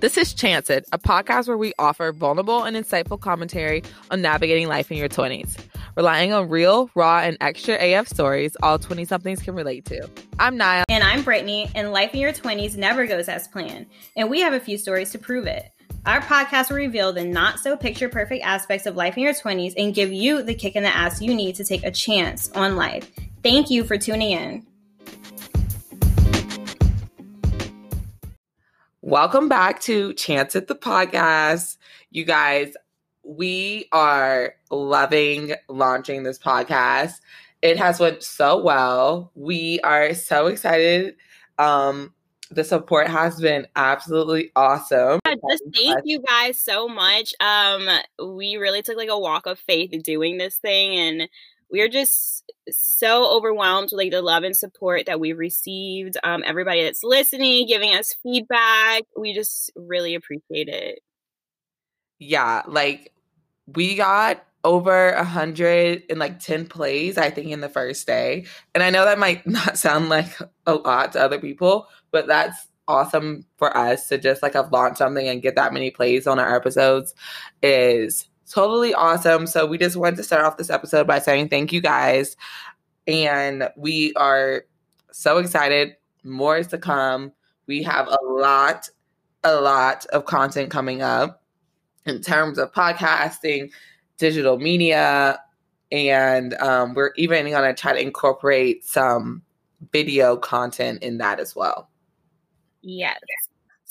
This is Chance It, a podcast where we offer vulnerable and insightful commentary on navigating life in your 20s, relying on real, raw, and extra AF stories all 20 somethings can relate to. I'm Naya. And I'm Brittany, and life in your 20s never goes as planned, and we have a few stories to prove it. Our podcast will reveal the not so picture perfect aspects of life in your 20s and give you the kick in the ass you need to take a chance on life. Thank you for tuning in. Welcome back to Chance It the podcast. You guys, we are loving launching this podcast. It has went so well. We are so excited. Um, the support has been absolutely awesome. Yeah, just thank you guys so much. Um, we really took like a walk of faith doing this thing and we're just so overwhelmed with like the love and support that we've received. Um, everybody that's listening, giving us feedback, we just really appreciate it. Yeah, like we got over a hundred and like 10 plays, I think, in the first day. And I know that might not sound like a lot to other people, but that's awesome for us to just like have launched something and get that many plays on our episodes is totally awesome. So we just wanted to start off this episode by saying thank you guys. And we are so excited. More is to come. We have a lot, a lot of content coming up in terms of podcasting, digital media, and um, we're even going to try to incorporate some video content in that as well. Yes.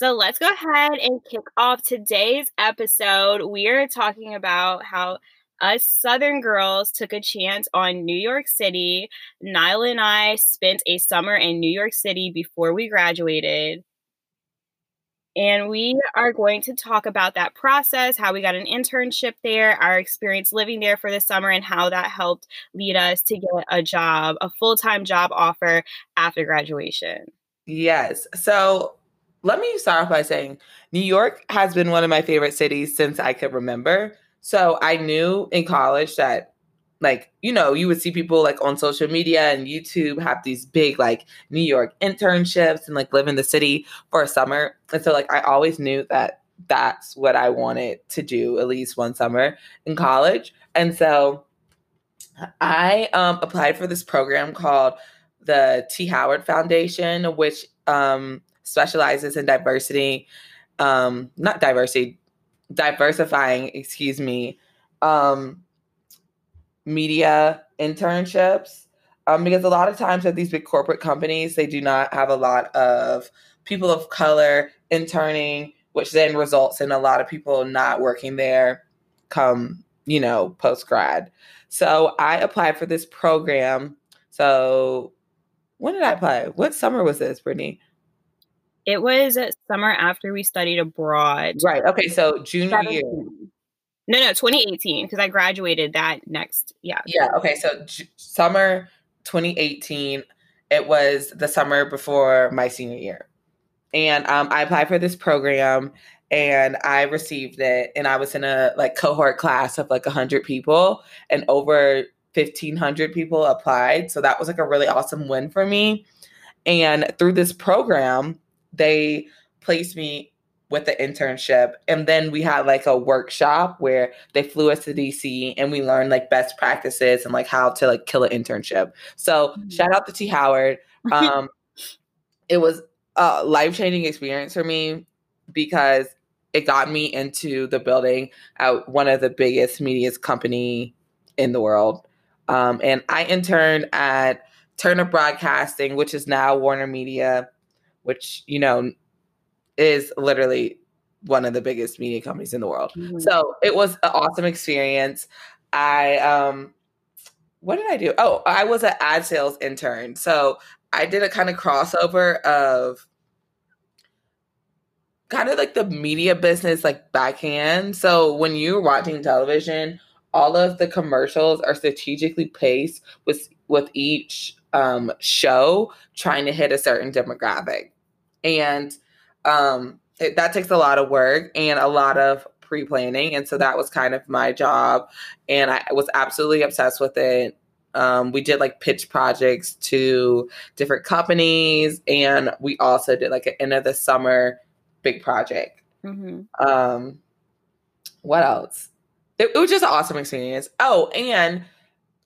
So let's go ahead and kick off today's episode. We are talking about how us Southern girls took a chance on New York City. Nyla and I spent a summer in New York City before we graduated. And we are going to talk about that process, how we got an internship there, our experience living there for the summer, and how that helped lead us to get a job, a full time job offer after graduation. Yes. So let me start off by saying New York has been one of my favorite cities since I could remember. So I knew in college that like you know you would see people like on social media and youtube have these big like new york internships and like live in the city for a summer. And so like i always knew that that's what i wanted to do at least one summer in college. And so i um, applied for this program called the t. Howard foundation which um, specializes in diversity, um, not diversity, diversifying, excuse me, um, media internships. Um, because a lot of times at these big corporate companies, they do not have a lot of people of color interning, which then results in a lot of people not working there come, you know, post grad. So I applied for this program. So when did I apply? What summer was this, Brittany? It was summer after we studied abroad. Right. Okay. So junior year. No, no, 2018 because I graduated that next. Yeah. Yeah. Okay. So j- summer 2018. It was the summer before my senior year, and um, I applied for this program and I received it. And I was in a like cohort class of like hundred people, and over 1,500 people applied. So that was like a really awesome win for me. And through this program, they placed me with the internship and then we had like a workshop where they flew us to DC and we learned like best practices and like how to like kill an internship. So mm-hmm. shout out to T Howard. Um it was a life-changing experience for me because it got me into the building at one of the biggest media company in the world. Um, and I interned at Turner Broadcasting, which is now Warner Media which, you know, is literally one of the biggest media companies in the world. Mm-hmm. So it was an awesome experience. I um what did I do? Oh, I was an ad sales intern. So I did a kind of crossover of kind of like the media business like backhand. So when you're watching television, all of the commercials are strategically placed with with each um, show trying to hit a certain demographic and um, it, that takes a lot of work and a lot of pre-planning and so that was kind of my job and i was absolutely obsessed with it um, we did like pitch projects to different companies and we also did like an end of the summer big project Mm-hmm. Um, what else? It, it was just an awesome experience. Oh, and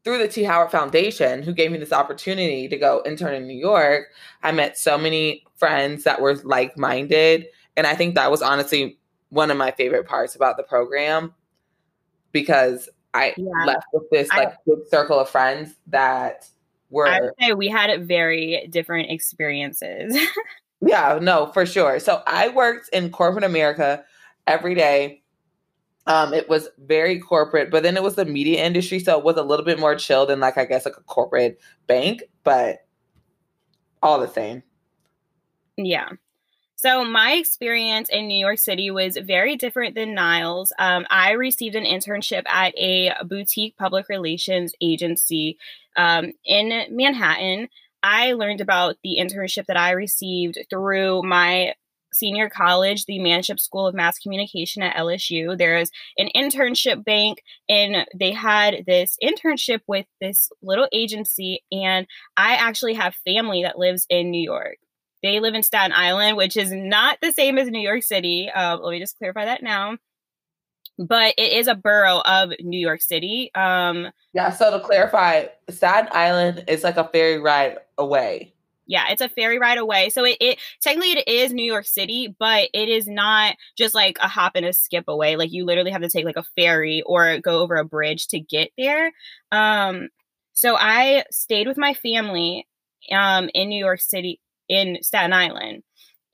through the T. Howard Foundation, who gave me this opportunity to go intern in New York, I met so many friends that were like minded. And I think that was honestly one of my favorite parts about the program because I yeah. left with this like I, big circle of friends that were. I would say we had very different experiences. yeah, no, for sure. So I worked in corporate America every day um, it was very corporate, but then it was the media industry, so it was a little bit more chill than like I guess like a corporate bank, but all the same. Yeah. So my experience in New York City was very different than Niles. Um, I received an internship at a boutique public relations agency um, in Manhattan. I learned about the internship that I received through my senior college, the Manship School of Mass Communication at LSU. There's an internship bank, and they had this internship with this little agency. And I actually have family that lives in New York. They live in Staten Island, which is not the same as New York City. Uh, let me just clarify that now. But it is a borough of New York City. Um, yeah, so to clarify, Staten Island is like a ferry ride away yeah, it's a ferry ride away. So it, it technically it is New York City, but it is not just like a hop and a skip away. Like you literally have to take like a ferry or go over a bridge to get there. Um, so I stayed with my family um in New York City in Staten Island.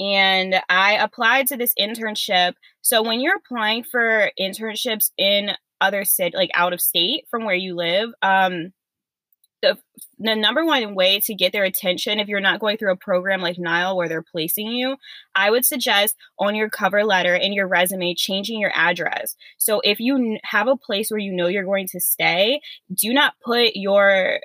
And I applied to this internship. So when you're applying for internships in other city like out of state from where you live, um, the, the number one way to get their attention if you're not going through a program like Nile where they're placing you, I would suggest on your cover letter and your resume changing your address. So if you have a place where you know you're going to stay, do not put your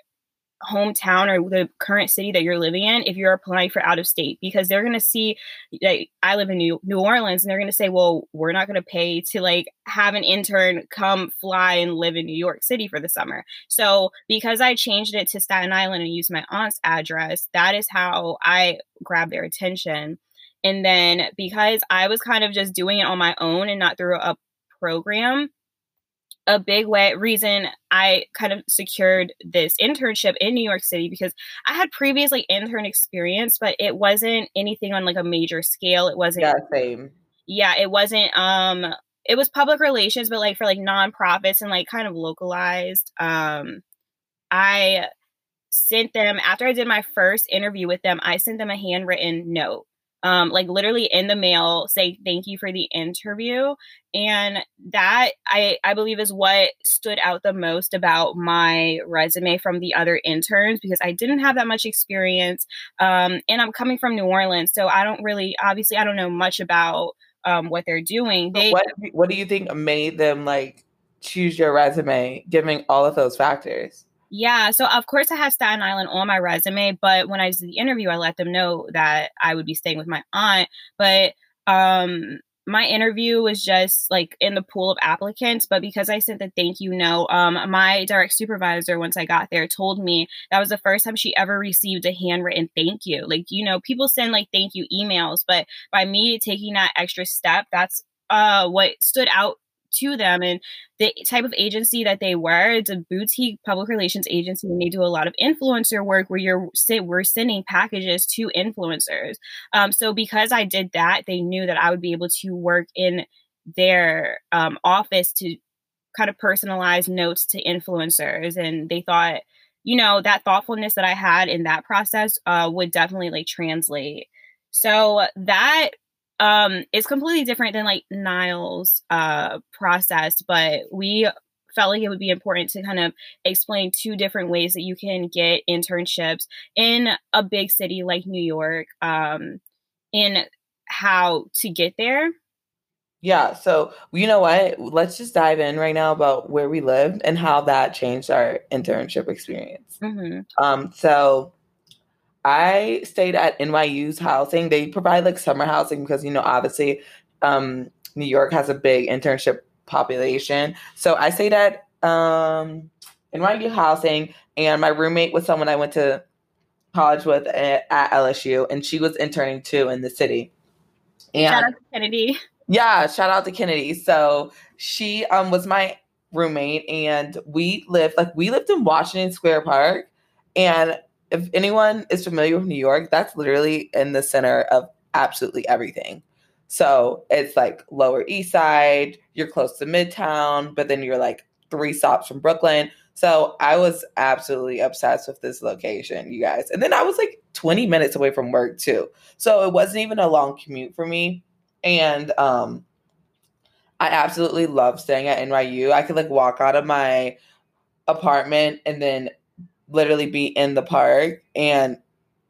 hometown or the current city that you're living in if you're applying for out of state because they're going to see like I live in New, New Orleans and they're going to say well we're not going to pay to like have an intern come fly and live in New York City for the summer. So because I changed it to Staten Island and used my aunt's address, that is how I grabbed their attention. And then because I was kind of just doing it on my own and not through a program, a big way reason I kind of secured this internship in New York City because I had previously intern experience, but it wasn't anything on like a major scale. It wasn't yeah, same. Yeah, it wasn't um it was public relations, but like for like nonprofits and like kind of localized. Um I sent them after I did my first interview with them, I sent them a handwritten note um, like literally in the mail say thank you for the interview and that i i believe is what stood out the most about my resume from the other interns because i didn't have that much experience um, and i'm coming from new orleans so i don't really obviously i don't know much about um, what they're doing. They, what, what do you think made them like choose your resume giving all of those factors yeah. So of course I have Staten Island on my resume, but when I did the interview, I let them know that I would be staying with my aunt. But um my interview was just like in the pool of applicants, but because I sent the thank you note, um, my direct supervisor, once I got there, told me that was the first time she ever received a handwritten thank you. Like, you know, people send like thank you emails, but by me taking that extra step, that's uh what stood out to them and the type of agency that they were it's a boutique public relations agency and they do a lot of influencer work where you're we're sending packages to influencers. Um, so because i did that they knew that i would be able to work in their um, office to kind of personalize notes to influencers and they thought you know that thoughtfulness that i had in that process uh, would definitely like translate. So that um it's completely different than like Niles uh process, but we felt like it would be important to kind of explain two different ways that you can get internships in a big city like New York um and how to get there. Yeah, so you know what? Let's just dive in right now about where we lived and how that changed our internship experience. Mm-hmm. Um, so I stayed at NYU's housing. They provide like summer housing because, you know, obviously um, New York has a big internship population. So I stayed at um, NYU housing, and my roommate was someone I went to college with at, at LSU, and she was interning too in the city. And Shout out to Kennedy. Yeah, shout out to Kennedy. So she um was my roommate and we lived like we lived in Washington Square Park and if anyone is familiar with New York, that's literally in the center of absolutely everything. So it's like Lower East Side, you're close to Midtown, but then you're like three stops from Brooklyn. So I was absolutely obsessed with this location, you guys. And then I was like 20 minutes away from work too. So it wasn't even a long commute for me. And um I absolutely love staying at NYU. I could like walk out of my apartment and then literally be in the park and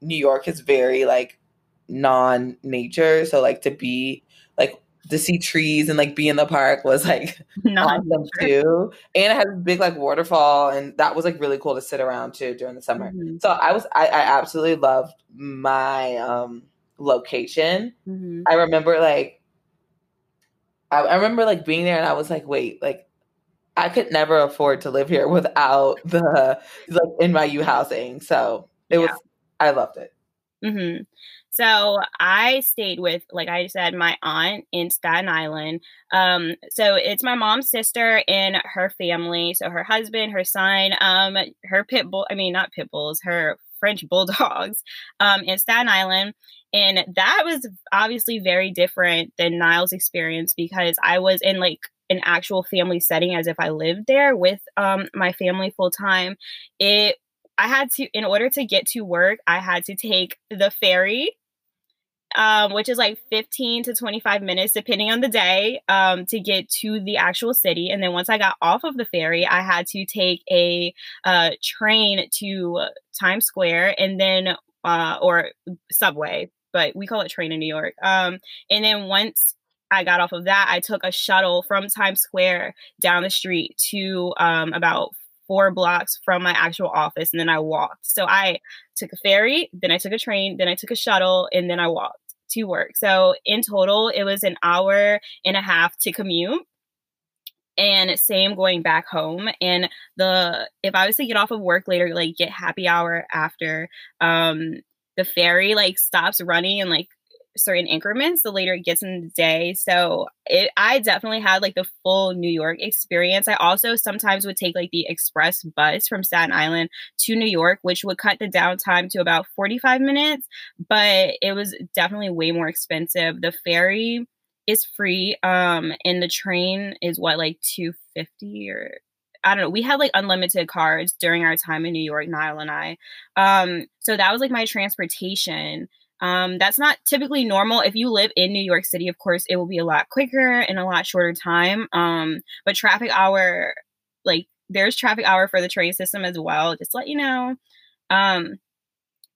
New York is very like non-nature. So like to be like to see trees and like be in the park was like awesome too. And it has a big like waterfall and that was like really cool to sit around too during the summer. Mm-hmm. So I was I, I absolutely loved my um location. Mm-hmm. I remember like I, I remember like being there and I was like, wait, like I could never afford to live here without the like NYU housing. So it yeah. was, I loved it. Mm-hmm. So I stayed with, like I said, my aunt in Staten Island. Um, so it's my mom's sister and her family. So her husband, her son, um, her pit bull. I mean, not pit bulls, her French bulldogs, um, in Staten Island. And that was obviously very different than Niall's experience because I was in like an actual family setting as if I lived there with um, my family full time. It I had to in order to get to work, I had to take the ferry um, which is like 15 to 25 minutes, depending on the day, um, to get to the actual city. And then once I got off of the ferry, I had to take a uh, train to Times Square and then, uh, or subway, but we call it train in New York. Um, and then once I got off of that, I took a shuttle from Times Square down the street to um, about four blocks from my actual office, and then I walked. So I took a ferry, then I took a train, then I took a shuttle, and then I walked to work. So in total, it was an hour and a half to commute and same going back home and the if i was to get off of work later like get happy hour after um the ferry like stops running and like certain increments the later it gets in the day. So it, I definitely had like the full New York experience. I also sometimes would take like the express bus from Staten Island to New York, which would cut the downtime to about 45 minutes, but it was definitely way more expensive. The ferry is free um and the train is what like 250 or I don't know. We had like unlimited cards during our time in New York, Niall and I. Um, so that was like my transportation. Um, that's not typically normal. If you live in New York City, of course, it will be a lot quicker and a lot shorter time. Um, but traffic hour, like there's traffic hour for the train system as well. Just let you know. Um,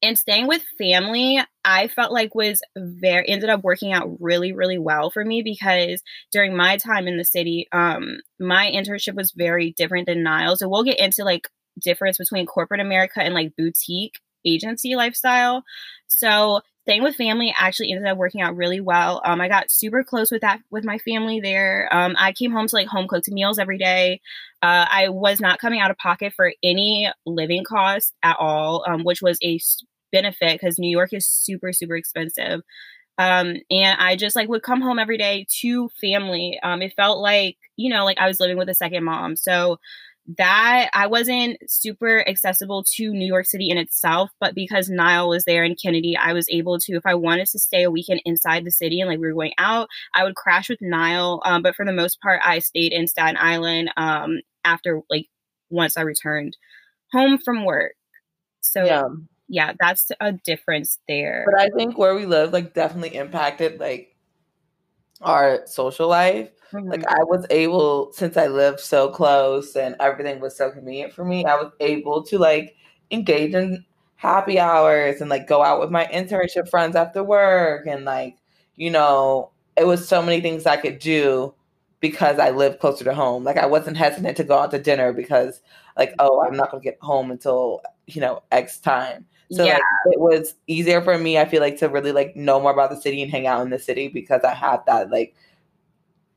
and staying with family, I felt like was very ended up working out really, really well for me because during my time in the city, um, my internship was very different than Niall's. So we'll get into like difference between corporate America and like boutique agency lifestyle. So staying with family actually ended up working out really well. Um, I got super close with that with my family there. Um, I came home to like home cooked meals every day. Uh, I was not coming out of pocket for any living cost at all, um, which was a benefit because New York is super super expensive. Um, and I just like would come home every day to family. Um, it felt like you know like I was living with a second mom. So that I wasn't super accessible to New York City in itself, but because Nile was there and Kennedy, I was able to, if I wanted to stay a weekend inside the city and like we were going out, I would crash with Nile. Um, but for the most part, I stayed in Staten Island um, after like once I returned home from work. So yeah. yeah, that's a difference there. But I think where we live like definitely impacted like our social life Mm-hmm. Like I was able, since I lived so close and everything was so convenient for me, I was able to like engage in happy hours and like go out with my internship friends after work and like, you know, it was so many things I could do because I lived closer to home. Like I wasn't hesitant to go out to dinner because like, oh, I'm not gonna get home until, you know, X time. So yeah. like, it was easier for me, I feel like, to really like know more about the city and hang out in the city because I had that like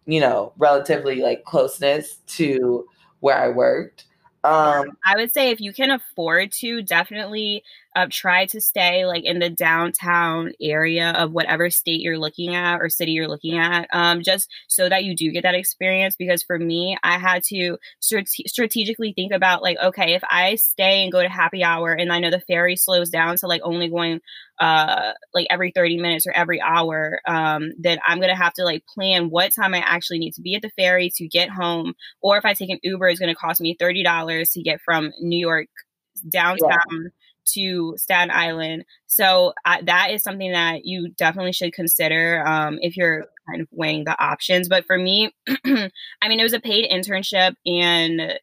you know, relatively like closeness to where I worked. Um, I would say if you can afford to, definitely uh, try to stay like in the downtown area of whatever state you're looking at or city you're looking at, um, just so that you do get that experience. Because for me, I had to strate- strategically think about like, okay, if I stay and go to happy hour and I know the ferry slows down to like only going uh like every 30 minutes or every hour um then i'm gonna have to like plan what time i actually need to be at the ferry to get home or if i take an uber it's gonna cost me $30 to get from new york downtown yeah. To staten island so uh, that is something that you definitely should consider um if you're kind of weighing the options but for me i mean it was a paid internship and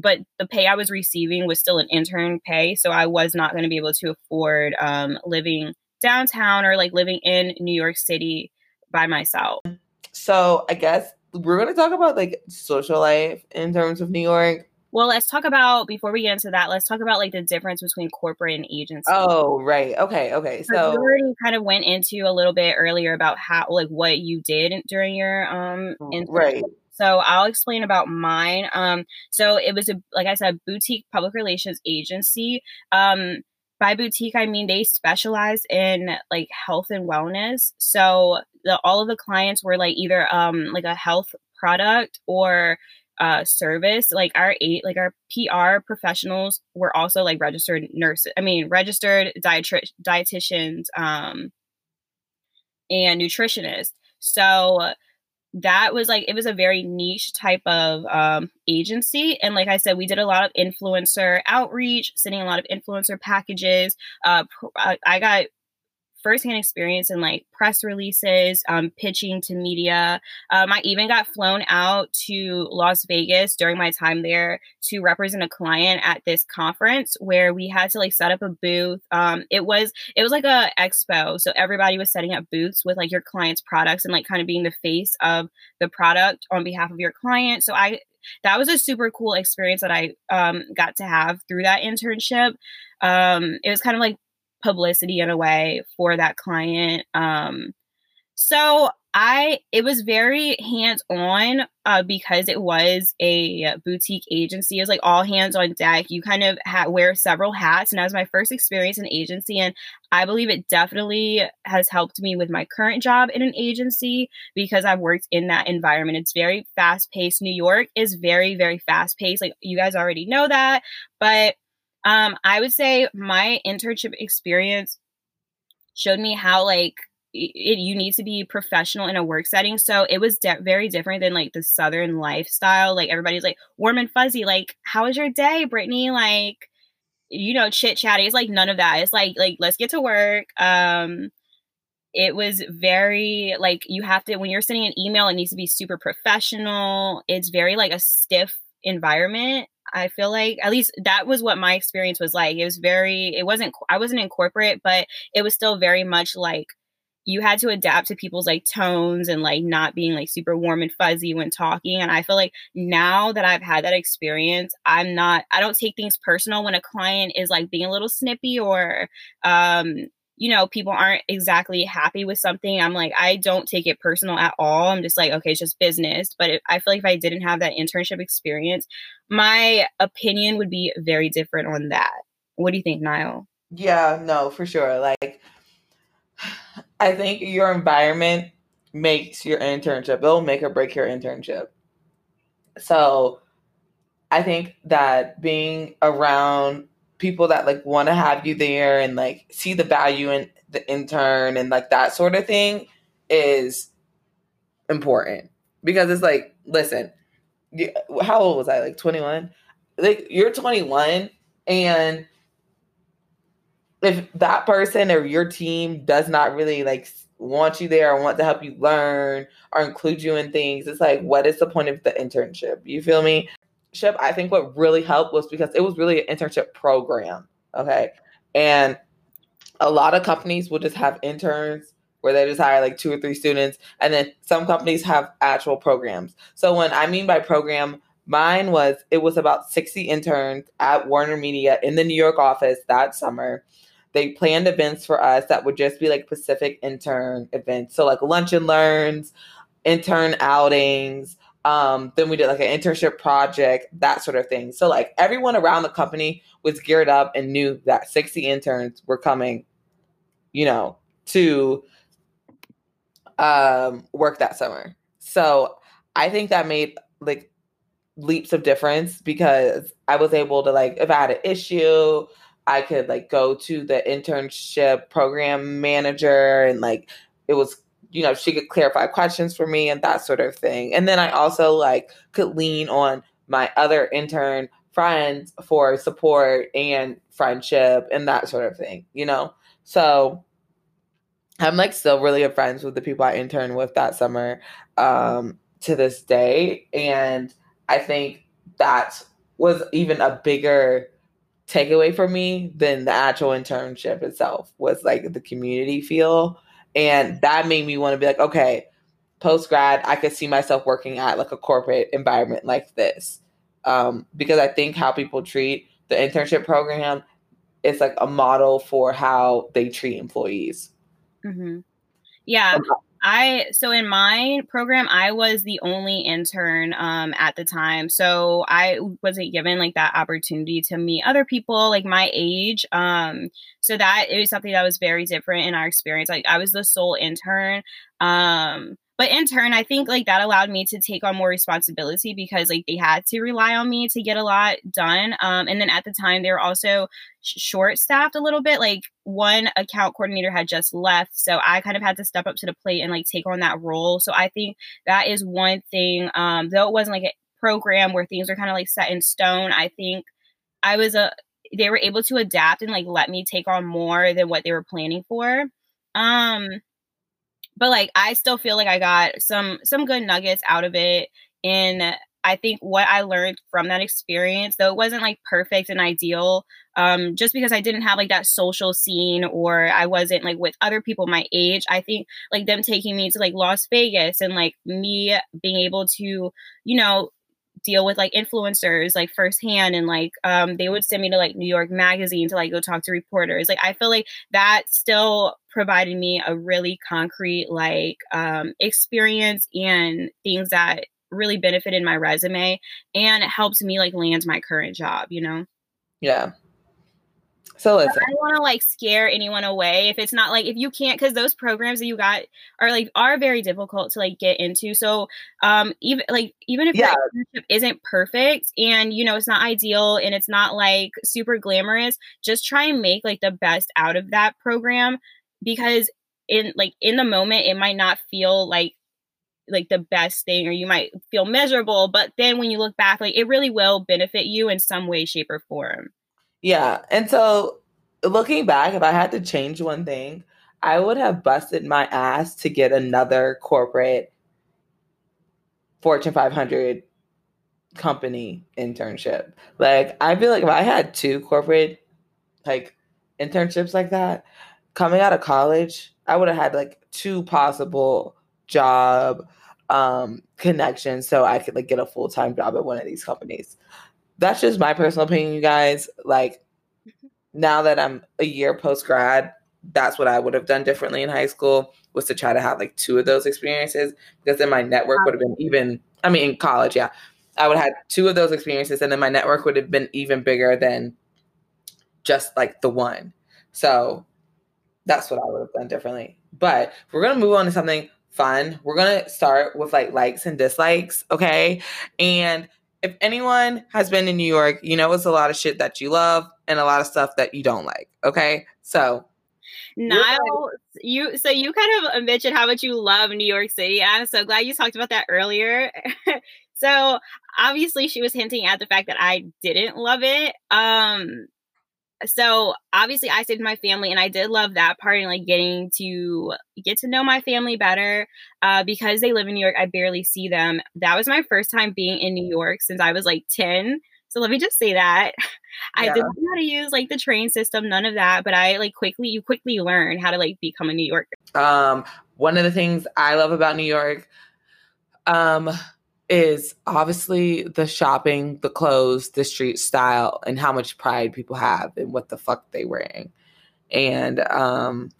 but the pay I was receiving was still an intern pay. So I was not going to be able to afford um, living downtown or like living in New York City by myself. So I guess we're going to talk about like social life in terms of New York. Well, let's talk about before we get into that. Let's talk about like the difference between corporate and agency. Oh, right. Okay. Okay. So, we already kind of went into a little bit earlier about how like what you did during your um mm, right so I'll explain about mine. Um, so it was a like I said, boutique public relations agency. Um, by boutique, I mean they specialize in like health and wellness. So the all of the clients were like either um like a health product or uh service. Like our eight like our PR professionals were also like registered nurses. I mean registered dietri- dietitians um and nutritionists. So that was like it was a very niche type of um, agency and like i said we did a lot of influencer outreach sending a lot of influencer packages uh, i got firsthand experience in like press releases, um, pitching to media. Um, I even got flown out to Las Vegas during my time there to represent a client at this conference where we had to like set up a booth. Um, it was it was like a expo, so everybody was setting up booths with like your client's products and like kind of being the face of the product on behalf of your client. So I that was a super cool experience that I um, got to have through that internship. Um, it was kind of like publicity in a way for that client. Um, so I it was very hands on uh, because it was a boutique agency. It was like all hands on deck. You kind of had wear several hats, and that was my first experience in agency. And I believe it definitely has helped me with my current job in an agency because I've worked in that environment. It's very fast paced. New York is very very fast paced. Like you guys already know that, but um, I would say my internship experience showed me how like it, you need to be professional in a work setting. So it was de- very different than like the Southern lifestyle. Like everybody's like warm and fuzzy. Like, how was your day, Brittany? Like, you know, chit chatty. It's like none of that. It's like like let's get to work. Um, it was very like you have to when you're sending an email, it needs to be super professional. It's very like a stiff environment I feel like at least that was what my experience was like. It was very it wasn't I wasn't in corporate, but it was still very much like you had to adapt to people's like tones and like not being like super warm and fuzzy when talking and i feel like now that i've had that experience i'm not i don't take things personal when a client is like being a little snippy or um you know, people aren't exactly happy with something, I'm like, I don't take it personal at all. I'm just like, okay, it's just business. But it, I feel like if I didn't have that internship experience, my opinion would be very different on that. What do you think, Niall? Yeah, no, for sure. Like, I think your environment makes your internship, it'll make or break your internship. So, I think that being around people that like want to have you there and like see the value in the intern and like that sort of thing is important. Because it's like listen how old was i? Like 21 like you're 21 and if that person or your team does not really like want you there or want to help you learn or include you in things it's like what is the point of the internship? You feel me internship, I think what really helped was because it was really an internship program. Okay. And a lot of companies will just have interns where they just hire like two or three students. And then some companies have actual programs. So when I mean by program, mine was it was about 60 interns at Warner Media in the New York office that summer. They planned events for us that would just be like Pacific intern events. So like lunch and learns, intern outings, Um, then we did like an internship project, that sort of thing. So like everyone around the company was geared up and knew that 60 interns were coming, you know, to um, work that summer. So I think that made like leaps of difference because I was able to like if I had an issue, I could like go to the internship program manager and like it was you know she could clarify questions for me and that sort of thing. And then I also like could lean on my other intern friends for support and friendship and that sort of thing, you know? So I'm like still really good friends with the people I interned with that summer um, to this day. And I think that was even a bigger takeaway for me than the actual internship itself was like the community feel. And that made me want to be like, okay, post grad, I could see myself working at like a corporate environment like this. Um, because I think how people treat the internship program is like a model for how they treat employees. Mm-hmm. Yeah. I so in my program, I was the only intern um, at the time, so I wasn't given like that opportunity to meet other people like my age. Um, so that it was something that was very different in our experience. Like I was the sole intern. Um, but in turn i think like that allowed me to take on more responsibility because like they had to rely on me to get a lot done. Um, and then at the time they were also sh- short staffed a little bit. Like one account coordinator had just left so i kind of had to step up to the plate and like take on that role. So i think that is one thing um, though it wasn't like a program where things are kind of like set in stone i think i was a they were able to adapt and like let me take on more than what they were planning for. Um but like I still feel like I got some some good nuggets out of it. And I think what I learned from that experience, though it wasn't like perfect and ideal, um, just because I didn't have like that social scene or I wasn't like with other people my age, I think like them taking me to like Las Vegas and like me being able to, you know, deal with like influencers like firsthand and like um they would send me to like New York magazine to like go talk to reporters. Like I feel like that still provided me a really concrete like um experience and things that really benefited my resume and it helps me like land my current job you know yeah so listen. I don't want to like scare anyone away if it's not like if you can't because those programs that you got are like are very difficult to like get into. So um even like even if yeah. internship isn't perfect and you know it's not ideal and it's not like super glamorous, just try and make like the best out of that program because in like in the moment it might not feel like like the best thing or you might feel miserable but then when you look back like it really will benefit you in some way shape or form yeah. And so looking back, if I had to change one thing, I would have busted my ass to get another corporate Fortune 500 company internship. Like, I feel like if I had two corporate like internships like that coming out of college, I would have had like two possible job um connections so I could like get a full-time job at one of these companies that's just my personal opinion, you guys. Like now that I'm a year post grad, that's what I would have done differently in high school was to try to have like two of those experiences because then my network would have been even I mean in college, yeah. I would have had two of those experiences and then my network would have been even bigger than just like the one. So that's what I would have done differently. But we're gonna move on to something fun. We're gonna start with like likes and dislikes, okay? And if anyone has been in New York, you know it's a lot of shit that you love and a lot of stuff that you don't like. Okay, so Niall, you so you kind of mentioned how much you love New York City. I'm so glad you talked about that earlier. so obviously, she was hinting at the fact that I didn't love it. Um, so obviously I stayed with my family and I did love that part and like getting to get to know my family better. Uh, because they live in New York, I barely see them. That was my first time being in New York since I was like 10. So let me just say that. I yeah. didn't know how to use like the train system, none of that, but I like quickly you quickly learn how to like become a New Yorker. Um one of the things I love about New York um is obviously the shopping, the clothes, the street style, and how much pride people have and what the fuck they wearing. And um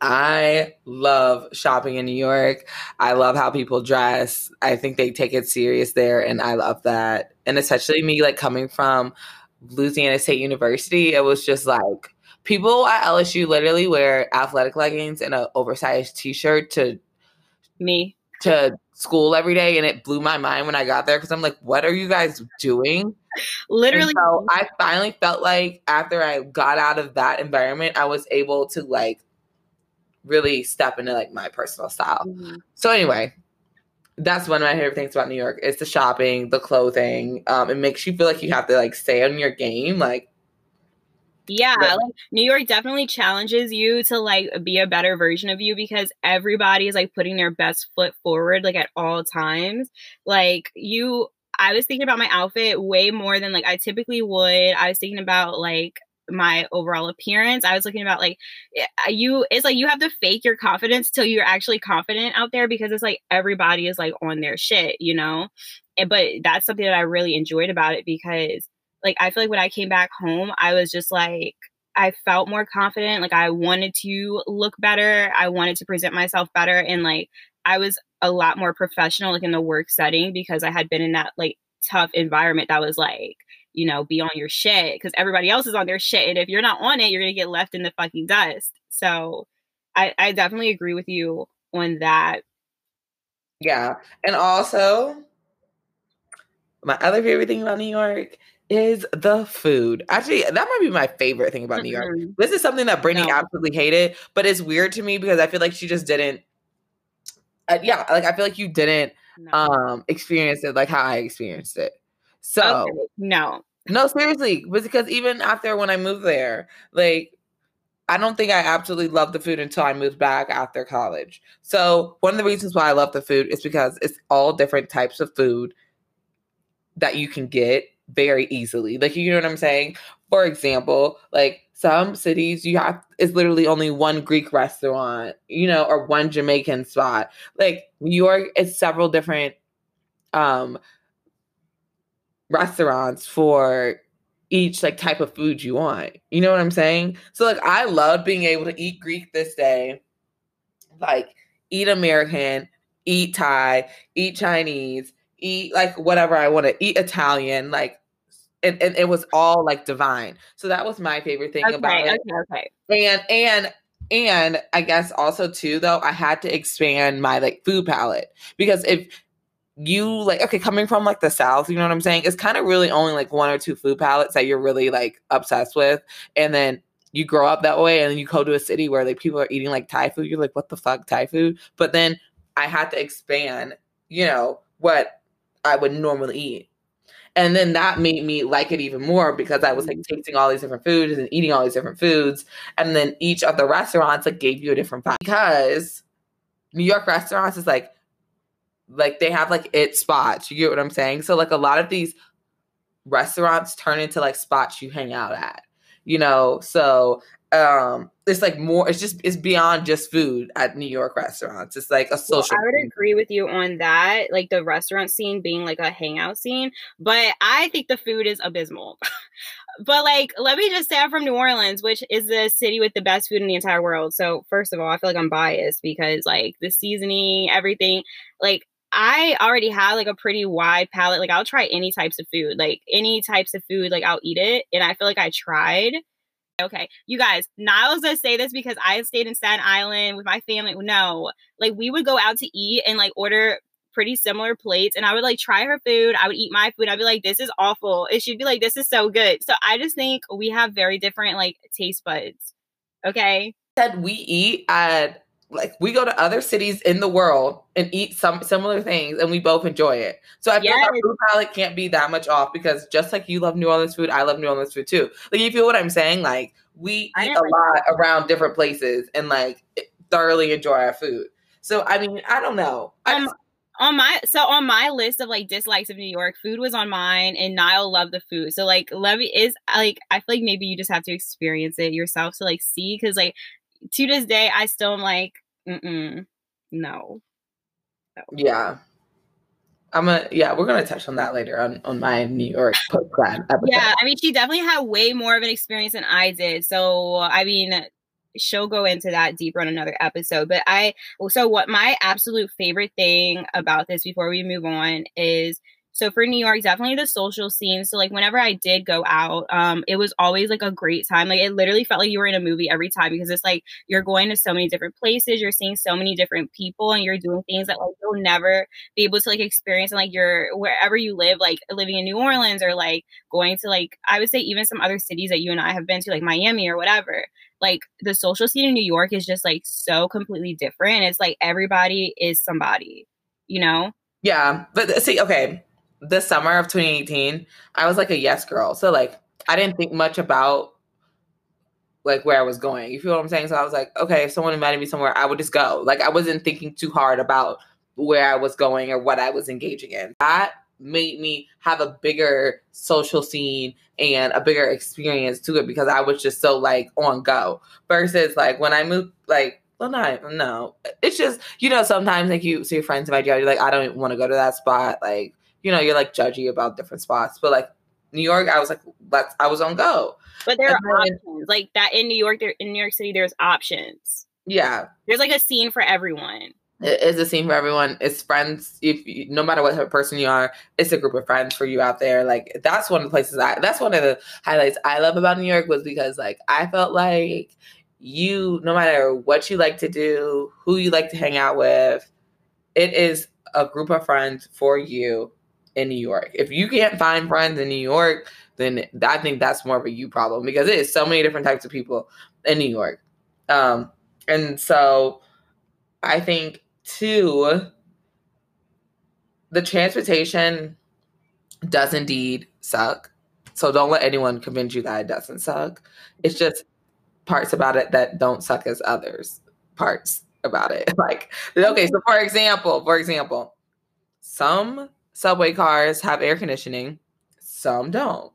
I love shopping in New York. I love how people dress. I think they take it serious there, and I love that. And especially me, like coming from Louisiana State University, it was just like people at LSU literally wear athletic leggings and an oversized T-shirt to me to school every day, and it blew my mind when I got there because I'm like, what are you guys doing? Literally. And so I finally felt like after I got out of that environment, I was able to like really step into like my personal style. Mm-hmm. So anyway, that's one of my favorite things about New York is the shopping, the clothing. Um, it makes you feel like you have to like stay on your game. Like yeah, like New York definitely challenges you to like be a better version of you because everybody is like putting their best foot forward like at all times. Like you I was thinking about my outfit way more than like I typically would. I was thinking about like my overall appearance. I was looking about like eh, you it's like you have to fake your confidence till you're actually confident out there because it's like everybody is like on their shit, you know? And but that's something that I really enjoyed about it because like I feel like when I came back home, I was just like I felt more confident. Like I wanted to look better. I wanted to present myself better. And like I was a lot more professional like in the work setting because I had been in that like tough environment that was like you know, be on your shit because everybody else is on their shit. And if you're not on it, you're going to get left in the fucking dust. So I, I definitely agree with you on that. Yeah. And also, my other favorite thing about New York is the food. Actually, that might be my favorite thing about New York. This is something that Brittany no. absolutely hated, but it's weird to me because I feel like she just didn't. Uh, yeah, like I feel like you didn't no. um experience it like how I experienced it. So okay. no, no, seriously, because even after when I moved there, like I don't think I absolutely loved the food until I moved back after college. So one of the reasons why I love the food is because it's all different types of food that you can get very easily. Like you know what I'm saying? For example, like some cities you have it's literally only one Greek restaurant, you know, or one Jamaican spot. Like New York is several different um restaurants for each like type of food you want. You know what I'm saying? So like I love being able to eat Greek this day, like eat American, eat Thai, eat Chinese, eat like whatever I want to eat Italian, like and, and it was all like divine. So that was my favorite thing okay, about it. Okay, okay. And and and I guess also too though I had to expand my like food palate because if you like okay coming from like the south you know what i'm saying it's kind of really only like one or two food palates that you're really like obsessed with and then you grow up that way and then you go to a city where like people are eating like thai food you're like what the fuck thai food but then i had to expand you know what i would normally eat and then that made me like it even more because I was like mm-hmm. tasting all these different foods and eating all these different foods. And then each of the restaurants like gave you a different vibe. Because New York restaurants is like like they have like it spots. You get what I'm saying? So like a lot of these restaurants turn into like spots you hang out at. You know, so um it's like more it's just it's beyond just food at New York restaurants. It's like a social well, I would agree with you on that, like the restaurant scene being like a hangout scene, but I think the food is abysmal. but like let me just say I'm from New Orleans, which is the city with the best food in the entire world. So first of all, I feel like I'm biased because like the seasoning, everything, like I already have like a pretty wide palate. Like I'll try any types of food, like any types of food, like I'll eat it. And I feel like I tried. Okay, you guys, Niles does say this because I stayed in Staten Island with my family. No, like we would go out to eat and like order pretty similar plates and I would like try her food. I would eat my food. I'd be like, this is awful. It should be like, this is so good. So I just think we have very different like taste buds. Okay. That we eat at like we go to other cities in the world and eat some similar things and we both enjoy it. So I feel yes. our food palate can't be that much off because just like you love New Orleans food, I love New Orleans food too. Like you feel what I'm saying? Like we I eat a lot that. around different places and like thoroughly enjoy our food. So I mean, I don't know. I um, just, on my so on my list of like dislikes of New York, food was on mine, and Niall loved the food. So like Levy is like I feel like maybe you just have to experience it yourself to like see because like to this day I still am like Mm-mm. No. no. Yeah. I'm gonna yeah, we're gonna touch on that later on on my New York post grad episode. Yeah, I mean she definitely had way more of an experience than I did. So I mean she'll go into that deeper on another episode. But I so what my absolute favorite thing about this before we move on is so for New York, definitely the social scene. So like whenever I did go out, um, it was always like a great time. Like it literally felt like you were in a movie every time because it's like you're going to so many different places, you're seeing so many different people, and you're doing things that like you'll never be able to like experience and like you're wherever you live, like living in New Orleans or like going to like I would say even some other cities that you and I have been to, like Miami or whatever like the social scene in New York is just like so completely different. It's like everybody is somebody, you know? Yeah. But see, okay, the summer of 2018, I was like a yes girl. So like I didn't think much about like where I was going. You feel what I'm saying? So I was like, okay, if someone invited me somewhere, I would just go. Like I wasn't thinking too hard about where I was going or what I was engaging in. That made me have a bigger social scene and a bigger experience to it because I was just so like on go. Versus like when I moved like well no. It's just, you know, sometimes like you see your friends invite you out, you're like, I don't want to go to that spot. Like you know, you're like judgy about different spots. But like New York, I was like, let's, I was on go. But there and are then, options. Like that in New York, there in New York City, there's options. Yeah. There's like a scene for everyone. It is a scene for everyone. It's friends. If you, no matter what type of person you are, it's a group of friends for you out there. Like that's one of the places I. That's one of the highlights I love about New York was because like I felt like you, no matter what you like to do, who you like to hang out with, it is a group of friends for you in New York. If you can't find friends in New York, then I think that's more of a you problem because it is so many different types of people in New York. Um, and so I think too, the transportation does indeed suck. So don't let anyone convince you that it doesn't suck. It's just parts about it that don't suck as others parts about it. Like, okay, so for example, for example, some subway cars have air conditioning, some don't.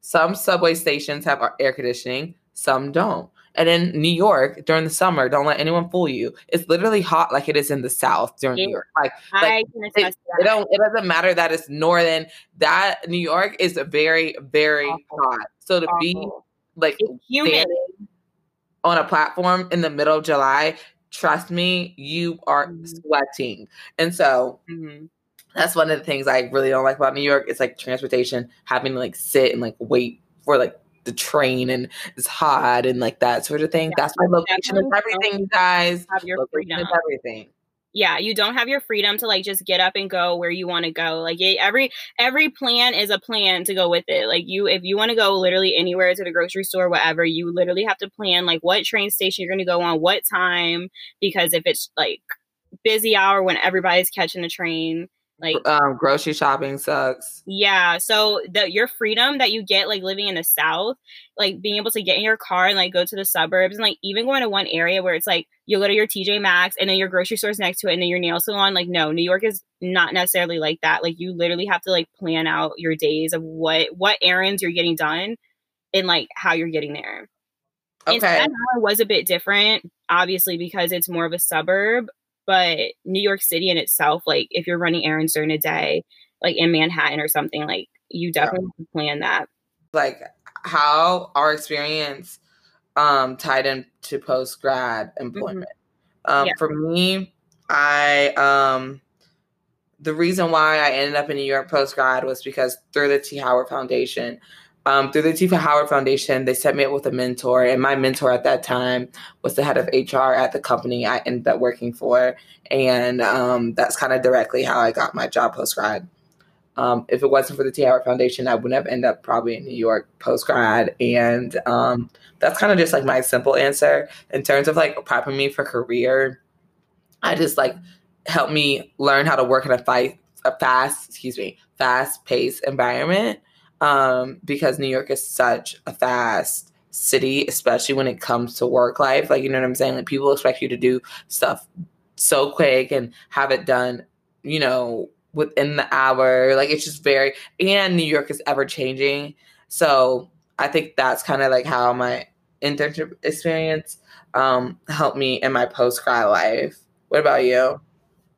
Some subway stations have air conditioning, some don't. And in New York during the summer, don't let anyone fool you. It's literally hot like it is in the South during. New York. Like, like it, it, don't it doesn't matter that it's northern. That New York is very, very Awful. hot. So to Awful. be like humid on a platform in the middle of July, trust me, you are mm-hmm. sweating. And so mm-hmm that's one of the things I really don't like about New York. It's like transportation, having to like sit and like wait for like the train and it's hot and like that sort of thing. Yeah, that's my location is everything, you guys. Have your freedom. Is everything. Yeah, you don't have your freedom to like just get up and go where you want to go. Like every every plan is a plan to go with it. Like you, if you want to go literally anywhere to the grocery store, whatever, you literally have to plan like what train station you're going to go on, what time, because if it's like busy hour when everybody's catching the train, like um, grocery shopping sucks. Yeah. So the your freedom that you get like living in the South, like being able to get in your car and like go to the suburbs and like even going to one area where it's like you go to your TJ Maxx and then your grocery store's next to it and then your nail salon. Like, no, New York is not necessarily like that. Like you literally have to like plan out your days of what what errands you're getting done and like how you're getting there. Okay. And was a bit different, obviously, because it's more of a suburb but New York City in itself, like if you're running errands during a day, like in Manhattan or something, like you definitely yeah. plan that. Like how our experience um tied into post grad employment. Mm-hmm. Um yeah. for me, I um the reason why I ended up in New York post grad was because through the T. Howard Foundation, um, through the Tifa Howard Foundation, they set me up with a mentor, and my mentor at that time was the head of HR at the company I ended up working for, and um, that's kind of directly how I got my job post grad. Um, if it wasn't for the T Howard Foundation, I wouldn't have ended up probably in New York post grad, and um, that's kind of just like my simple answer in terms of like prepping me for career. I just like helped me learn how to work in a fight a fast, excuse me, fast paced environment um, because New York is such a fast city, especially when it comes to work life. Like, you know what I'm saying? Like, people expect you to do stuff so quick and have it done, you know, within the hour. Like, it's just very, and New York is ever changing. So, I think that's kind of like how my internship experience um, helped me in my post grad life. What about you?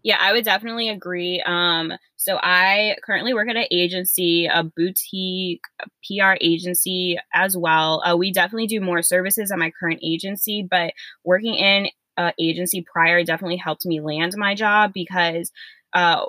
Yeah, I would definitely agree. Um, so I currently work at an agency, a boutique PR agency as well. Uh, we definitely do more services at my current agency, but working in uh, agency prior definitely helped me land my job because uh,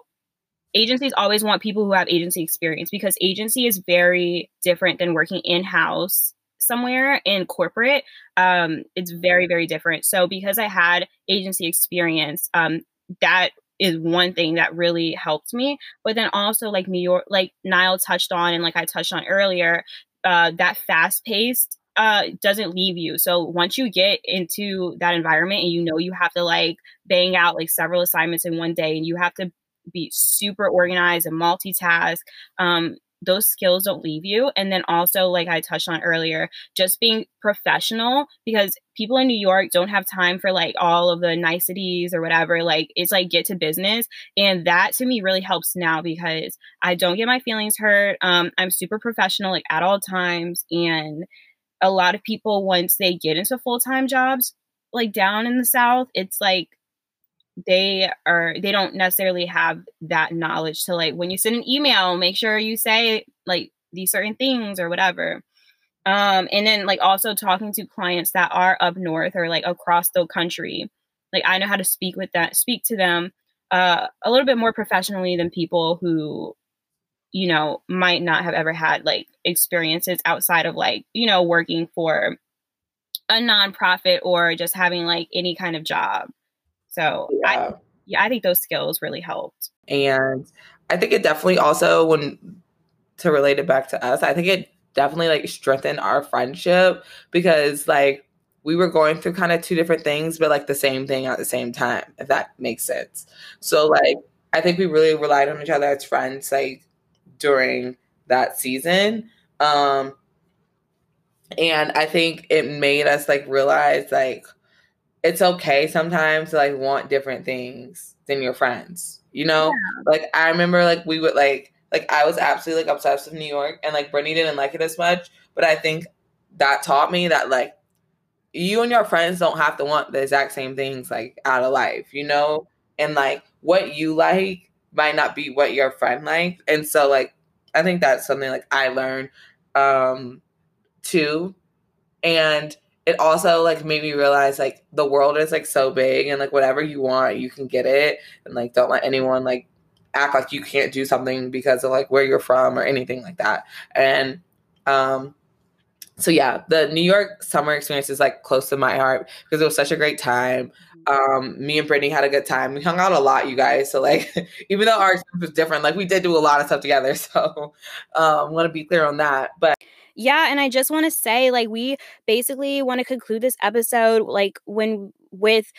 agencies always want people who have agency experience because agency is very different than working in house somewhere in corporate um, it's very very different so because i had agency experience um, that is one thing that really helped me. But then also like New York, like Niall touched on, and like I touched on earlier, uh, that fast paced uh, doesn't leave you. So once you get into that environment and you know you have to like bang out like several assignments in one day and you have to be super organized and multitask, um, those skills don't leave you. And then also, like I touched on earlier, just being professional because people in New York don't have time for like all of the niceties or whatever. Like it's like get to business. And that to me really helps now because I don't get my feelings hurt. Um, I'm super professional like at all times. And a lot of people, once they get into full time jobs, like down in the South, it's like they are they don't necessarily have that knowledge to like when you send an email make sure you say like these certain things or whatever. Um and then like also talking to clients that are up north or like across the country like i know how to speak with that speak to them uh a little bit more professionally than people who you know might not have ever had like experiences outside of like you know working for a nonprofit or just having like any kind of job so yeah. I, yeah, I think those skills really helped. And I think it definitely also when to relate it back to us, I think it definitely like strengthened our friendship because like we were going through kind of two different things, but like the same thing at the same time, if that makes sense. So like I think we really relied on each other as friends like during that season. Um and I think it made us like realize like it's okay sometimes to like want different things than your friends. You know? Yeah. Like I remember like we would like like I was absolutely like obsessed with New York and like Brittany didn't like it as much. But I think that taught me that like you and your friends don't have to want the exact same things like out of life, you know? And like what you like might not be what your friend likes. And so like I think that's something like I learned um too. And it also like made me realize like the world is like so big and like whatever you want you can get it. And like don't let anyone like act like you can't do something because of like where you're from or anything like that. And um so yeah the new york summer experience is like close to my heart because it was such a great time. Um me and brittany had a good time. We hung out a lot you guys. So like even though our experience was different like we did do a lot of stuff together. So um want to be clear on that. But yeah, and I just want to say like we basically want to conclude this episode like when with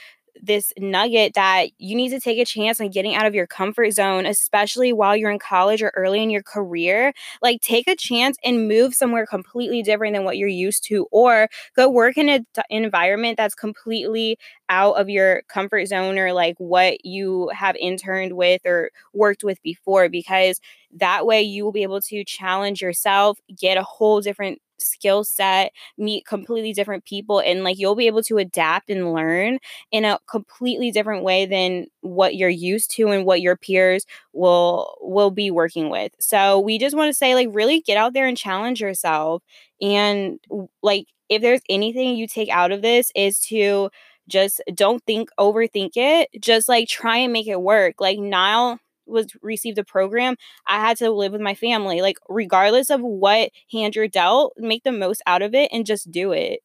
this nugget that you need to take a chance on getting out of your comfort zone, especially while you're in college or early in your career. Like, take a chance and move somewhere completely different than what you're used to, or go work in an environment that's completely out of your comfort zone or like what you have interned with or worked with before, because that way you will be able to challenge yourself, get a whole different skill set, meet completely different people, and like you'll be able to adapt and learn in a completely different way than what you're used to and what your peers will will be working with. So we just want to say like really get out there and challenge yourself and like if there's anything you take out of this is to just don't think overthink it just like try and make it work like Niall was received a program, I had to live with my family. Like regardless of what hand you're dealt, make the most out of it and just do it.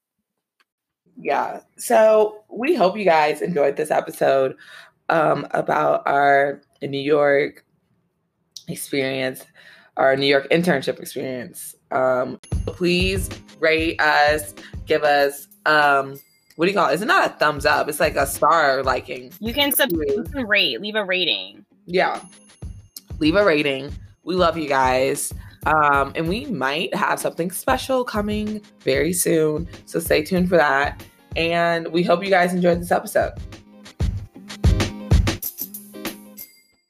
Yeah. So we hope you guys enjoyed this episode um, about our New York experience, our New York internship experience. Um, please rate us, give us um, what do you call it? It's not a thumbs up. It's like a star liking. You can sub- you can rate, leave a rating. Yeah. Leave a rating. We love you guys. Um, and we might have something special coming very soon. So stay tuned for that. And we hope you guys enjoyed this episode.